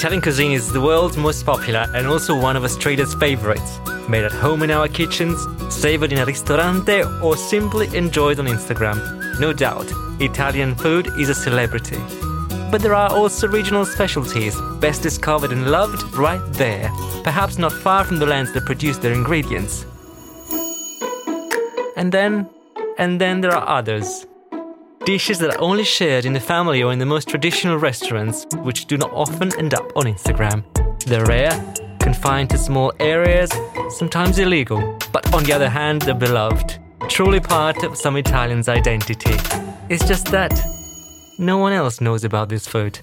Italian cuisine is the world's most popular and also one of Australia's favorites. Made at home in our kitchens, savored in a ristorante, or simply enjoyed on Instagram. No doubt, Italian food is a celebrity. But there are also regional specialties, best discovered and loved right there, perhaps not far from the lands that produce their ingredients. And then, and then there are others. Dishes that are only shared in the family or in the most traditional restaurants, which do not often end up on Instagram. They're rare, confined to small areas, sometimes illegal, but on the other hand, they're beloved, truly part of some Italians' identity. It's just that no one else knows about this food.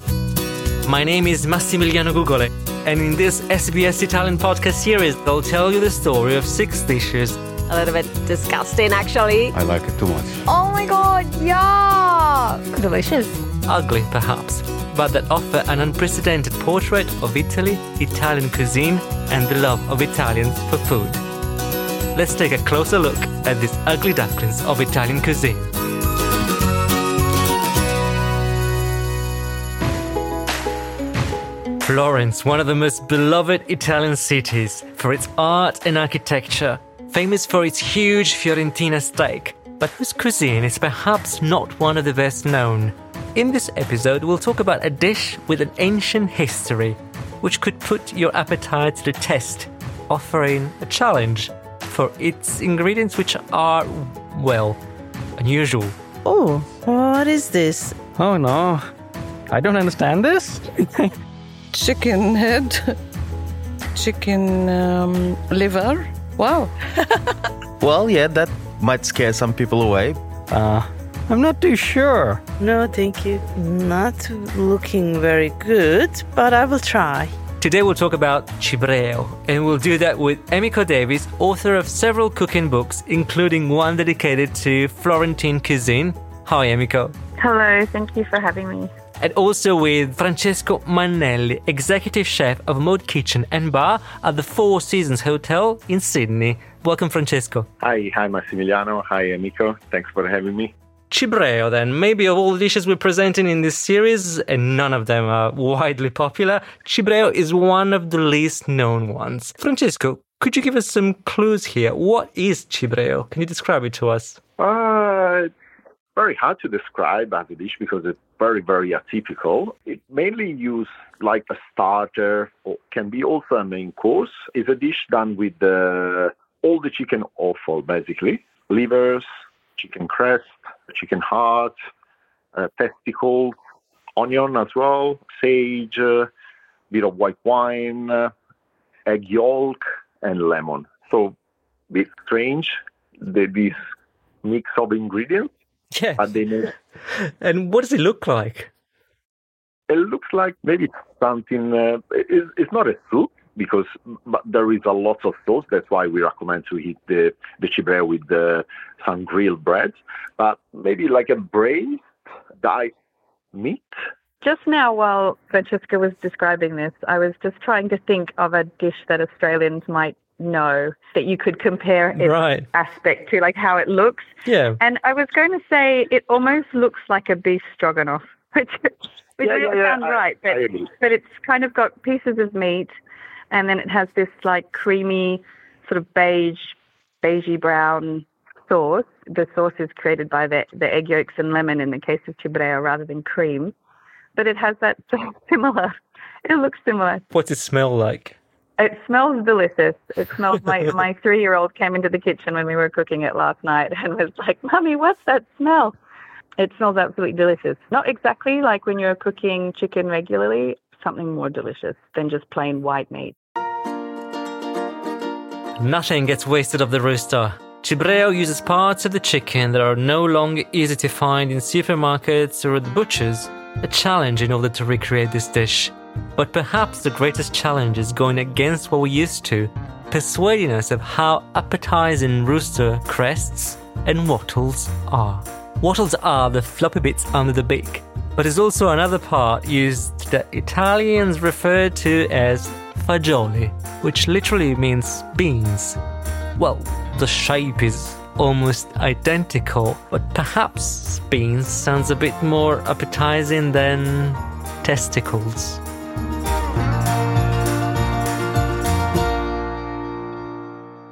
My name is Massimiliano Gugole, and in this SBS Italian podcast series, I'll tell you the story of six dishes A little bit disgusting, actually. I like it too much. Oh my god, yuck! Delicious. ugly perhaps, but that offer an unprecedented portrait of Italy, Italian cuisine, and the love of Italians for food. Let's take a closer look at these ugly ducklings of Italian cuisine. Florence, one of the most beloved Italian cities for its art and architecture, famous for its huge Fiorentina steak, but whose cuisine is perhaps not one of the best known. In this episode, we'll talk about a dish with an ancient history, which could put your appetite to the test, offering a challenge for its ingredients, which are, well, unusual. Oh, what is this? Oh no, I don't understand this. Chicken head? Chicken um, liver? Wow. Well, yeah, that might scare some people away. Uh, I'm not too sure. No, thank you. Not looking very good, but I will try. Today we'll talk about cibreo, and we'll do that with Emiko Davies, author of several cooking books, including one dedicated to Florentine cuisine. Hi, Emiko. Hello, thank you for having me. And also with Francesco Mannelli, executive chef of Mode Kitchen and Bar at the Four Seasons Hotel in Sydney. Welcome, Francesco. Hi, hi Massimiliano. Hi, Emiko. Thanks for having me. Cibreo, then, maybe of all the dishes we're presenting in this series, and none of them are widely popular, Cibreo is one of the least known ones. Francesco, could you give us some clues here? What is Cibreo? Can you describe it to us? Uh, it's very hard to describe as a dish because it's very, very atypical. It mainly used like a starter or can be also a main course. It's a dish done with the, all the chicken offal, basically. Livers, chicken crest, chicken heart, uh, testicles, onion as well, sage, uh, bit of white wine, uh, egg yolk, and lemon. So, bit strange, the, this mix of ingredients, they make And what does it look like? it looks like maybe something. Uh, it, it's not a soup because but there is a lot of sauce. That's why we recommend to eat the the cibreo with the, some grilled bread. But maybe like a braised diced meat. Just now, while Francesca was describing this, I was just trying to think of a dish that Australians might know that you could compare its Right. aspect to, like how it looks. Yeah. And I was going to say it almost looks like a beef stroganoff, which, which Yeah, yeah, doesn't yeah, sound I- right, but, I agree. but it's kind of got pieces of meat, and then it has this like creamy, sort of beige, beigey brown sauce. The sauce is created by the, the egg yolks and lemon in the case of cibreo rather than cream, but it has that sort of similar. It looks similar. What's it smell like? It smells delicious. It smells. My my three year old came into the kitchen when we were cooking it last night and was like, "Mummy, what's that smell?" It smells absolutely delicious. Not exactly like when you're cooking chicken regularly. Something more delicious than just plain white meat. Nothing gets wasted of the rooster. Cibreo uses parts of the chicken that are no longer easy to find in supermarkets or at the butchers. A challenge in order to recreate this dish. But perhaps the greatest challenge is going against what we're used to, persuading us of how appetizing rooster crests and wattles are. Wattles are the floppy bits under the beak, but is also another part used that Italians refer to as fagioli, which literally means beans. Well, the shape is almost identical, but perhaps beans sounds a bit more appetizing than testicles.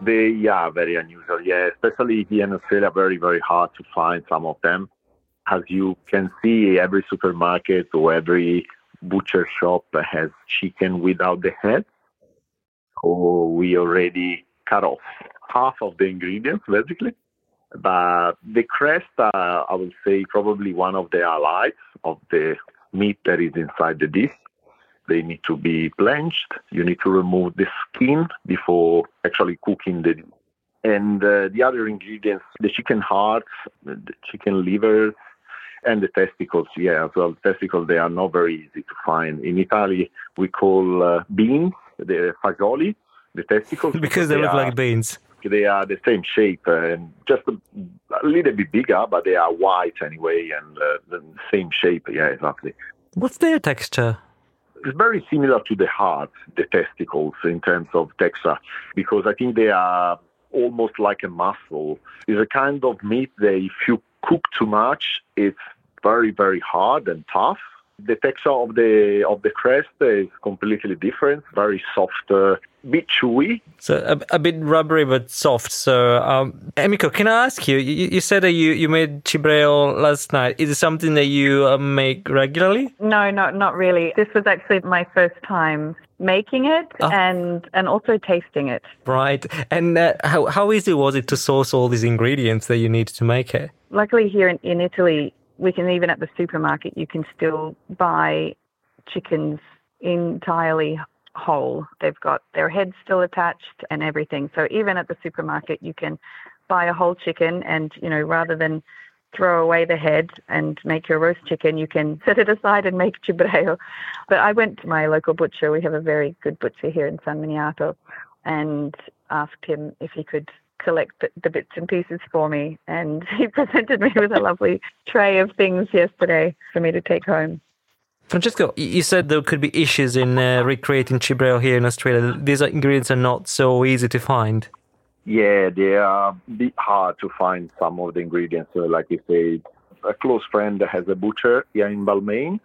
They are very unusual, yeah. Especially here in Australia, very, very hard to find some of them. As you can see, every supermarket or every butcher shop has chicken without the head. So we already cut off half of the ingredients, basically. But the crest, uh, I would say, probably one of the allies of the meat that is inside the dish. They need to be blanched. You need to remove the skin before actually cooking the. And uh, the other ingredients, the chicken hearts, the chicken livers, and the testicles. Yeah, as well, testicles they are not very easy to find. In Italy, we call uh, beans the fagioli, the testicles because they, look are, like beans. They are the same shape uh, and just a, a, little bit bigger, but they are white anyway and uh, the same shape. Yeah, exactly. What's their texture? It's very similar to the heart, the testicles, in terms of texture, because I think they are almost like a muscle. It's a kind of meat that if you cook too much, it's very, very hard and tough. The texture of the of the crest is completely different, very soft, uh, bit chewy. So a, a, bit rubbery but soft. So, um, Emiko, can I ask you, you? You said that you, you made cibreo last night. Is it something that you uh, make regularly? No, not not really. This was actually my first time making it oh. and and also tasting it. Right. And uh, how how easy was it to source all these ingredients that you need to make it? Luckily, here in, in Italy, we can even at the supermarket you can still buy chickens entirely whole. They've got their heads still attached and everything. So even at the supermarket you can buy a whole chicken and you know rather than throw away the head and make your roast chicken, you can set it aside and make cibreo. But I went to my local butcher. We have a very good butcher here in San Miniato and asked him if he could collect the, the bits and pieces for me. And he presented me with a lovely tray of things yesterday for me to take home. Francesco, you said there could be issues in uh, recreating cibreo here in Australia. These ingredients are not so easy to find. Yeah, they are a bit hard to find some of the ingredients. So like you say, a close friend has a butcher here in Balmain.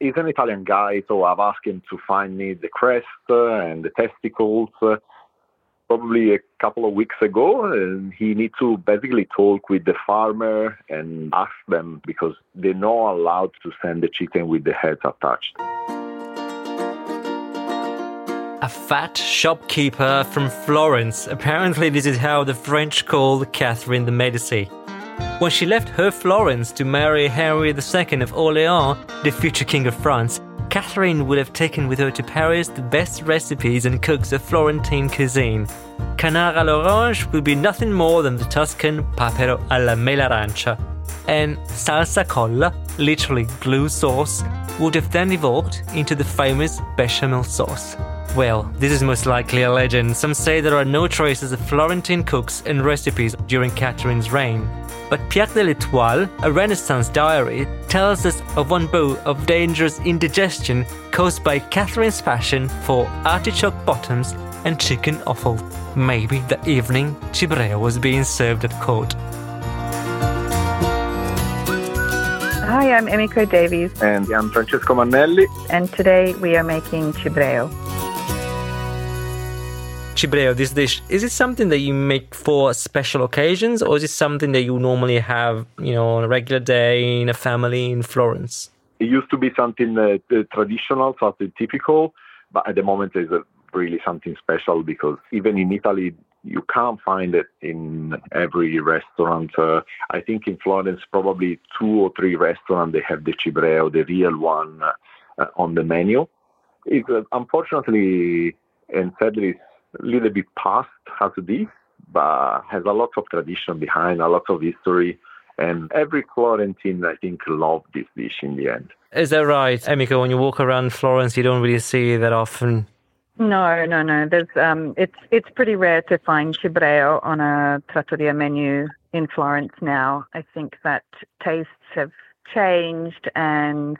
He's an Italian guy, so I've asked him to find me the crest and the testicles probably a couple of weeks ago and he needs to basically talk with the farmer and ask them because they're not allowed to send the chicken with the heads attached. A fat shopkeeper from Florence. Apparently, this is how the French called Catherine de Medici. When she left her Florence to marry Henry II of Orleans, the future king of France, Catherine would have taken with her to Paris the best recipes and cooks of Florentine cuisine. Canard à l'orange would be nothing more than the Tuscan papero alla melarancia. And salsa colla, literally glue sauce, would have then evolved into the famous bechamel sauce. Well, this is most likely a legend. Some say there are no traces of Florentine cooks and recipes during Catherine's reign. But Pierre de l'Etoile, a Renaissance diary, tells us of one bout of dangerous indigestion caused by Catherine's passion for artichoke bottoms and chicken offal. Maybe the evening cibreo was being served at court. Hi, I'm Emiko Davies. And I'm Francesco Mannelli. And today we are making cibreo cibreo, this dish, is it something that you make for special occasions or is it something that you normally have, you know, on a regular day in a family in Florence? It used to be something uh, traditional, something typical, but at the moment it's really something special because even in Italy, you can't find it in every restaurant. Uh, I think in Florence, probably two or three restaurants they have the cibreo, the real one, uh, on the menu. It's uh, unfortunately and sadly little bit past as this, but has a lot of tradition behind, a lot of history. And every Florentine, I think, loved this dish in the end. Is that right, Emiko? When you walk around Florence, you don't really see that often. No, no, no. There's um, it's it's pretty rare to find cibreo on a trattoria menu in Florence now. I think that tastes have changed and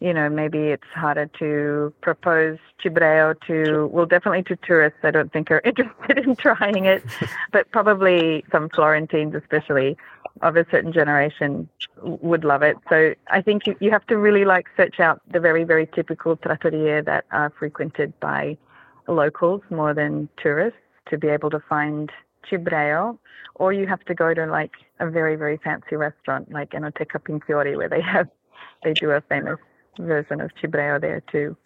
you know, maybe it's harder to propose cibreo to, well, definitely to tourists. I don't think are interested in trying it, but probably some Florentines, especially of a certain generation, would love it. So I think you, you have to really like search out the very, very typical trattoria that are frequented by locals more than tourists. to be able to find cibreo, or you have to go to like a very very fancy restaurant like Enoteca Pinchiorri where they have they do a famous version of cibreo there too.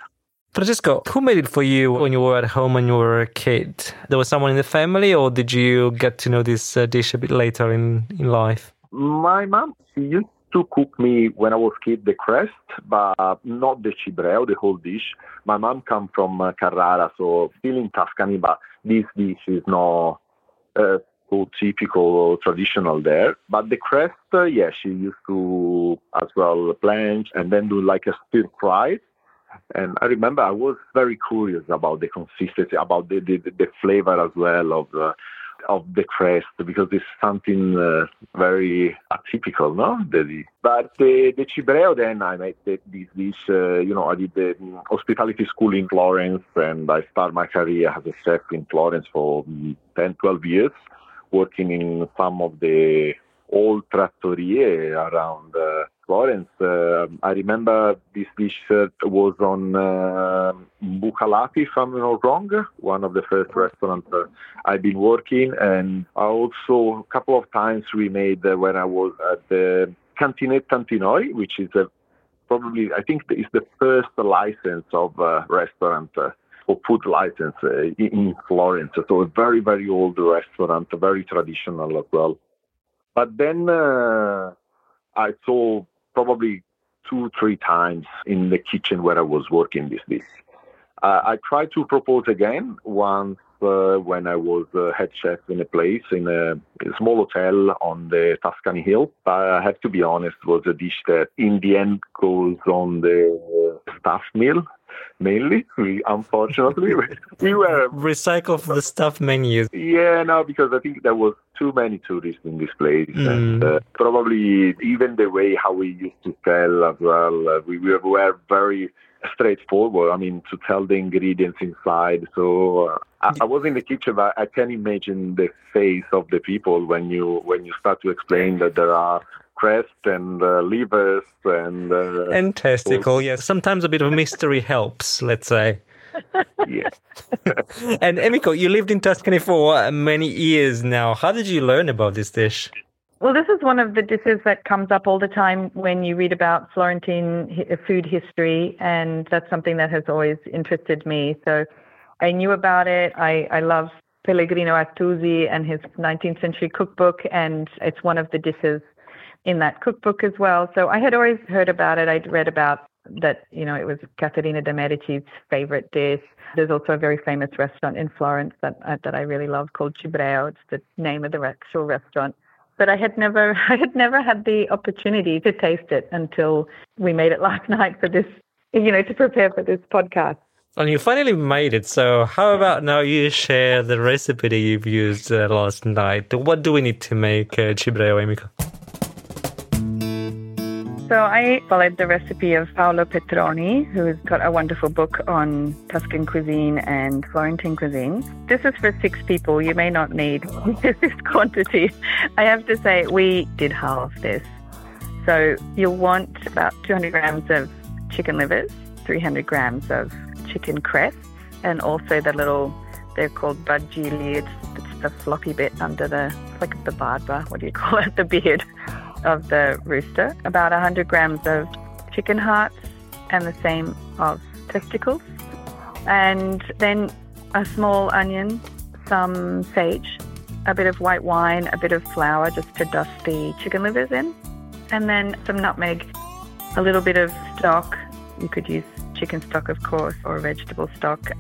Francesco, who made it for you when you were at home when you were a kid? There was someone in the family, or did you get to know this uh, dish a bit later in, in life? My mom, she used to cook me when I was kid the crest, but not the cibreo, the whole dish. My mom come from uh, Carrara, so still in Tuscany, but this dish is not uh, so typical or traditional there. But the crest, uh, yeah, she used to as well blanch and then do like a stir fry. And I remember I was very curious about the consistency, about the, the, the flavor as well of the of the crest because it's something uh, very atypical, no? But the, the cibreo, then I made the, this dish, uh, you know, I did the hospitality school in Florence and I started my career as a chef in Florence for 10, 12 years, working in some of the old trattorie around uh, Florence. Uh, I remember this dish uh, was on uh, if I'm not wrong, one of the first restaurants uh, I've been working. And I also a couple of times we made uh, when I was at the Cantinetta Antinori, which is a, probably, I think it's the first license of a restaurant. Uh, or food license uh, in Florence. So a very, very old restaurant, very traditional as well. But then uh, I saw probably two, three times in the kitchen where I was working this dish. Uh, I tried to propose again once uh, when I was uh, head chef in a place in a, a, small hotel on the Tuscany Hill. But I have to be honest, was a dish that in the end goes on the staff meal mainly. We unfortunately we were recycle the stuff menus. Yeah, no, because I think there was too many tourists in this place, mm. and uh, probably even the way how we used to sell as well. Uh, we, we were very straightforward. I mean, to tell the ingredients inside. So uh, I, I, was in the kitchen, but I can imagine the face of the people when you when you start to explain that there are crest and uh, livers and uh, and testicle. Yes, sometimes a bit of mystery helps. Let's say. yes. and Emiko, you lived in Tuscany for many years now. How did you learn about this dish? Well, this is one of the dishes that comes up all the time when you read about Florentine food history, and that's something that has always interested me. So I knew about it. I, I love Pellegrino Artusi and his 19th century cookbook, and it's one of the dishes in that cookbook as well. So I had always heard about it. I'd read about that, you know, it was Caterina de Medici's favorite dish. There's also a very famous restaurant in Florence that uh, that I really love called Cibreo. It's the name of the actual restaurant. But I had never I had never had the opportunity to taste it until we made it last night for this, you know, to prepare for this podcast. And you finally made it. So how about now you share the recipe that you've used uh, last night? What do we need to make uh, Cibreo, Emiko? So I followed the recipe of Paolo Petroni, who's got a wonderful book on Tuscan cuisine and Florentine cuisine. This is for six people. You may not need this quantity. I have to say, we did half this. So you'll want about 200 grams of chicken livers, 300 grams of chicken crests, and also the little, they're called bargigli. It's, it's the floppy bit under the, like the barba, what do you call it, the beard of the rooster, about 100 grams of chicken hearts, and the same of testicles, and then a small onion, some sage, a bit of white wine, a bit of flour just to dust the chicken livers in, and then some nutmeg, a little bit of stock. You could use chicken stock, of course, or vegetable stock,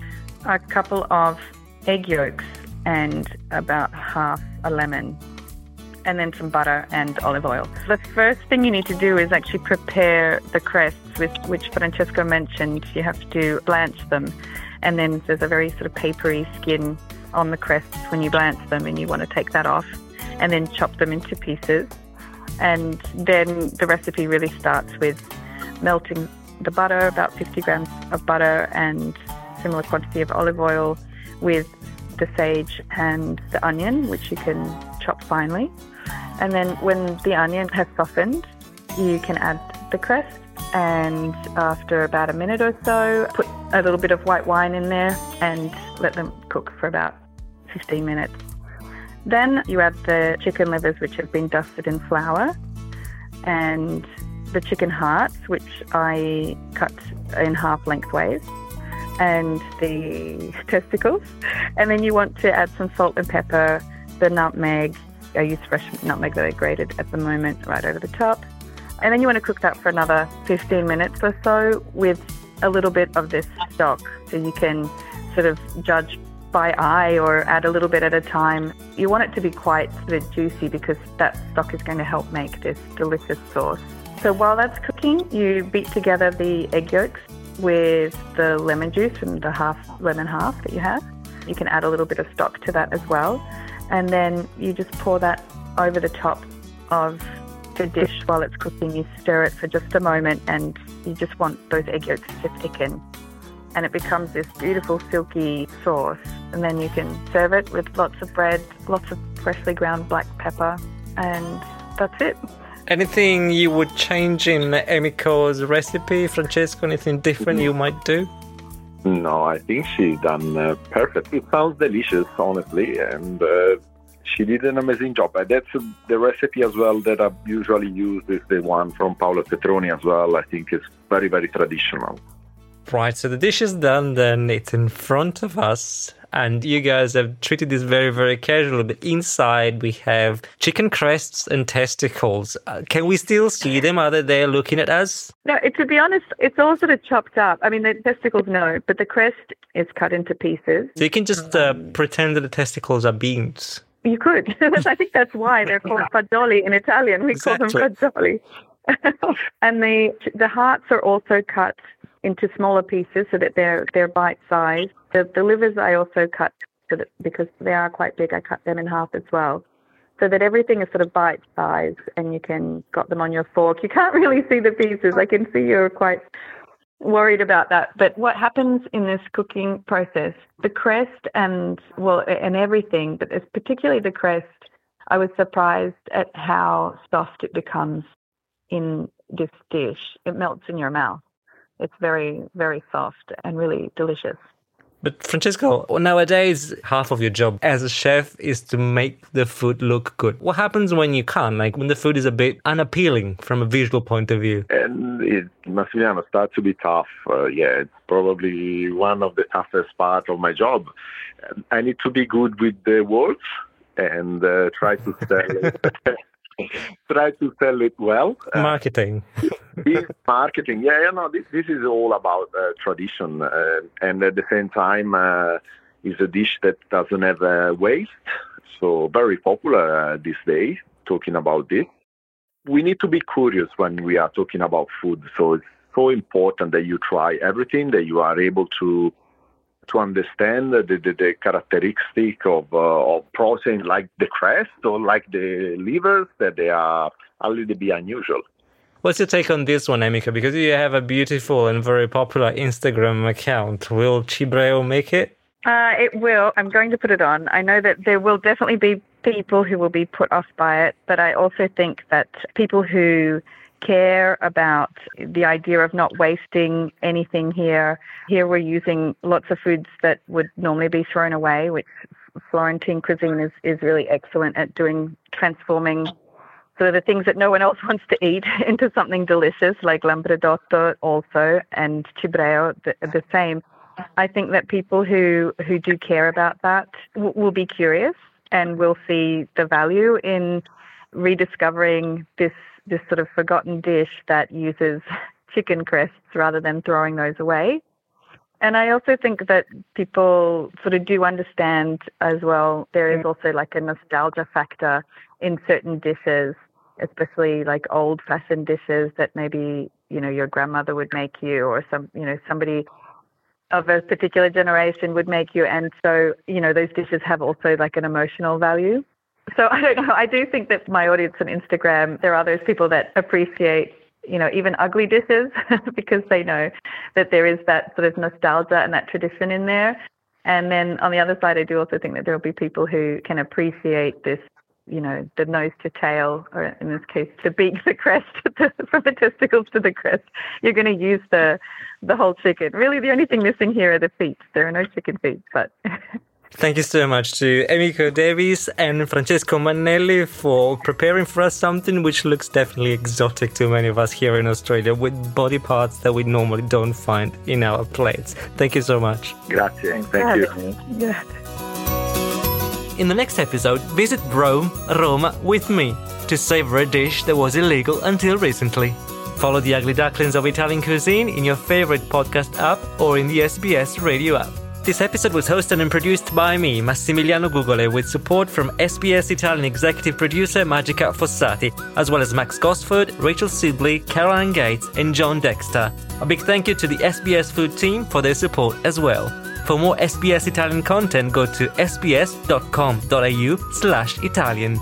a couple of egg yolks, and about half a lemon and then some butter and olive oil. The first thing you need to do is actually prepare the crests, with, which Francesco mentioned. You have to blanch them, and then there's a very sort of papery skin on the crests when you blanch them, and you want to take that off, and then chop them into pieces. And then the recipe really starts with melting the butter, about 50 grams of butter, and similar quantity of olive oil with the sage and the onion, which you can chop finely. And then when the onion has softened, you can add the crest. And after about a minute or so, put a little bit of white wine in there and let them cook for about 15 minutes. Then you add the chicken livers, which have been dusted in flour, and the chicken hearts, which I cut in half lengthways, and the testicles. And then you want to add some salt and pepper, the nutmeg. I use fresh nutmeg that I grated at the moment right over the top. And then you want to cook that for another 15 minutes or so with a little bit of this stock. So you can sort of judge by eye or add a little bit at a time. You want it to be quite sort of juicy because that stock is going to help make this delicious sauce. So while that's cooking, you beat together the egg yolks with the lemon juice and the half lemon half that you have. You can add a little bit of stock to that as well. And then you just pour that over the top of the dish while it's cooking. You stir it for just a moment and you just want those egg yolks to thicken. And it becomes this beautiful silky sauce. And then you can serve it with lots of bread, lots of freshly ground black pepper, and that's it. Anything you would change in Emiko's recipe, Francesco? Anything different you might do? No, I think she done uh, perfect. It sounds delicious, honestly, and uh, she did an amazing job. And that's the recipe as well that I usually use is the one from Paolo Petroni as well. I think it's very, very traditional. Right, so the dish is done, then it's in front of us, and you guys have treated this very, very casually. But inside, we have chicken crests and testicles. Uh, can we still see them? Are they there looking at us? No, it, to be honest, it's all sort of chopped up. I mean, the testicles, no, but the crest is cut into pieces. So you can just uh, pretend that the testicles are beans. You could. I think that's why they're called fagioli in Italian. We call them fagioli. and the the hearts are also cut into smaller pieces so that they're they're bite sized. The, the livers I also cut that because they are quite big, I cut them in half as well, so that everything is sort of bite sized and you can got them on your fork. You can't really see the pieces. I can see you're quite worried about that. But what happens in this cooking process, the crest and well and everything, but it's particularly the crest, I was surprised at how soft it becomes in this dish. It melts in your mouth. It's very, very soft and really delicious. But Francesco, nowadays half of your job as a chef is to make the food look good. What happens when you can't? Like when the food is a bit unappealing from a visual point of view? And it, Massimiliano, starts to be tough. Uh, yeah, it's probably one of the toughest part of my job. I need to be good with the words and uh, try to sell try to sell it well. Uh, marketing. this marketing, yeah, you know, this, this is all about uh, tradition, uh, and at the same time, uh, is a dish that doesn't have uh, waste. So very popular uh, these days. Talking about this, we need to be curious when we are talking about food. So it's so important that you try everything, that you are able to to understand the, the, the characteristic of, uh, of protein like the crest or like the livers that they are a little bit unusual. What's your take on this one, Emiko? Because you have a beautiful and very popular Instagram account. Will Cibreo make it? Uh, it will. I'm going to put it on. I know that there will definitely be people who will be put off by it, but I also think that people who care about the idea of not wasting anything here. Here we're using lots of foods that would normally be thrown away, which Florentine cuisine is, is really excellent at doing, transforming sort of the things that no one else wants to eat into something delicious, like lampredotto also, and cibreo, the, the same. I think that people who, who do care about that w- will be curious and will see the value in rediscovering this this sort of forgotten dish that uses chicken crests rather than throwing those away. And I also think that people sort of do understand as well, there is also like a nostalgia factor in certain dishes, especially like old fashioned dishes that maybe, you know, your grandmother would make you or some, you know, somebody of a particular generation would make you. And so, you know, those dishes have also like an emotional value. So I don't know. I do think that my audience on Instagram, there are those people that appreciate, you know, even ugly dishes because they know that there is that sort of nostalgia and that tradition in there. And then on the other side, I do also think that there will be people who can appreciate this, you know, the nose to tail, or in this case, the beak, the crest, from the testicles to the crest. You're going to use the the whole chicken. Really, the only thing missing here are the feet. There are no chicken feet, but Thank you so much to Emiko Davies and Francesco Mannelli for preparing for us something which looks definitely exotic to many of us here in Australia with body parts that we normally don't find in our plates. Thank you so much. Grazie. Thank you. Yeah. In the next episode, visit Rome, Roma with me to savor a dish that was illegal until recently. Follow the Ugly Ducklings of Italian cuisine in your favorite podcast app or in the SBS radio app. This episode was hosted and produced by me, Massimiliano Gugole, with support from SBS Italian executive producer Magica Fossati, as well as Max Gosford, Rachel Sibley, Caroline Gates, and John Dexter. A big thank you to the SBS Food team for their support as well. For more SBS Italian content, go to sbs.com.au slash Italian.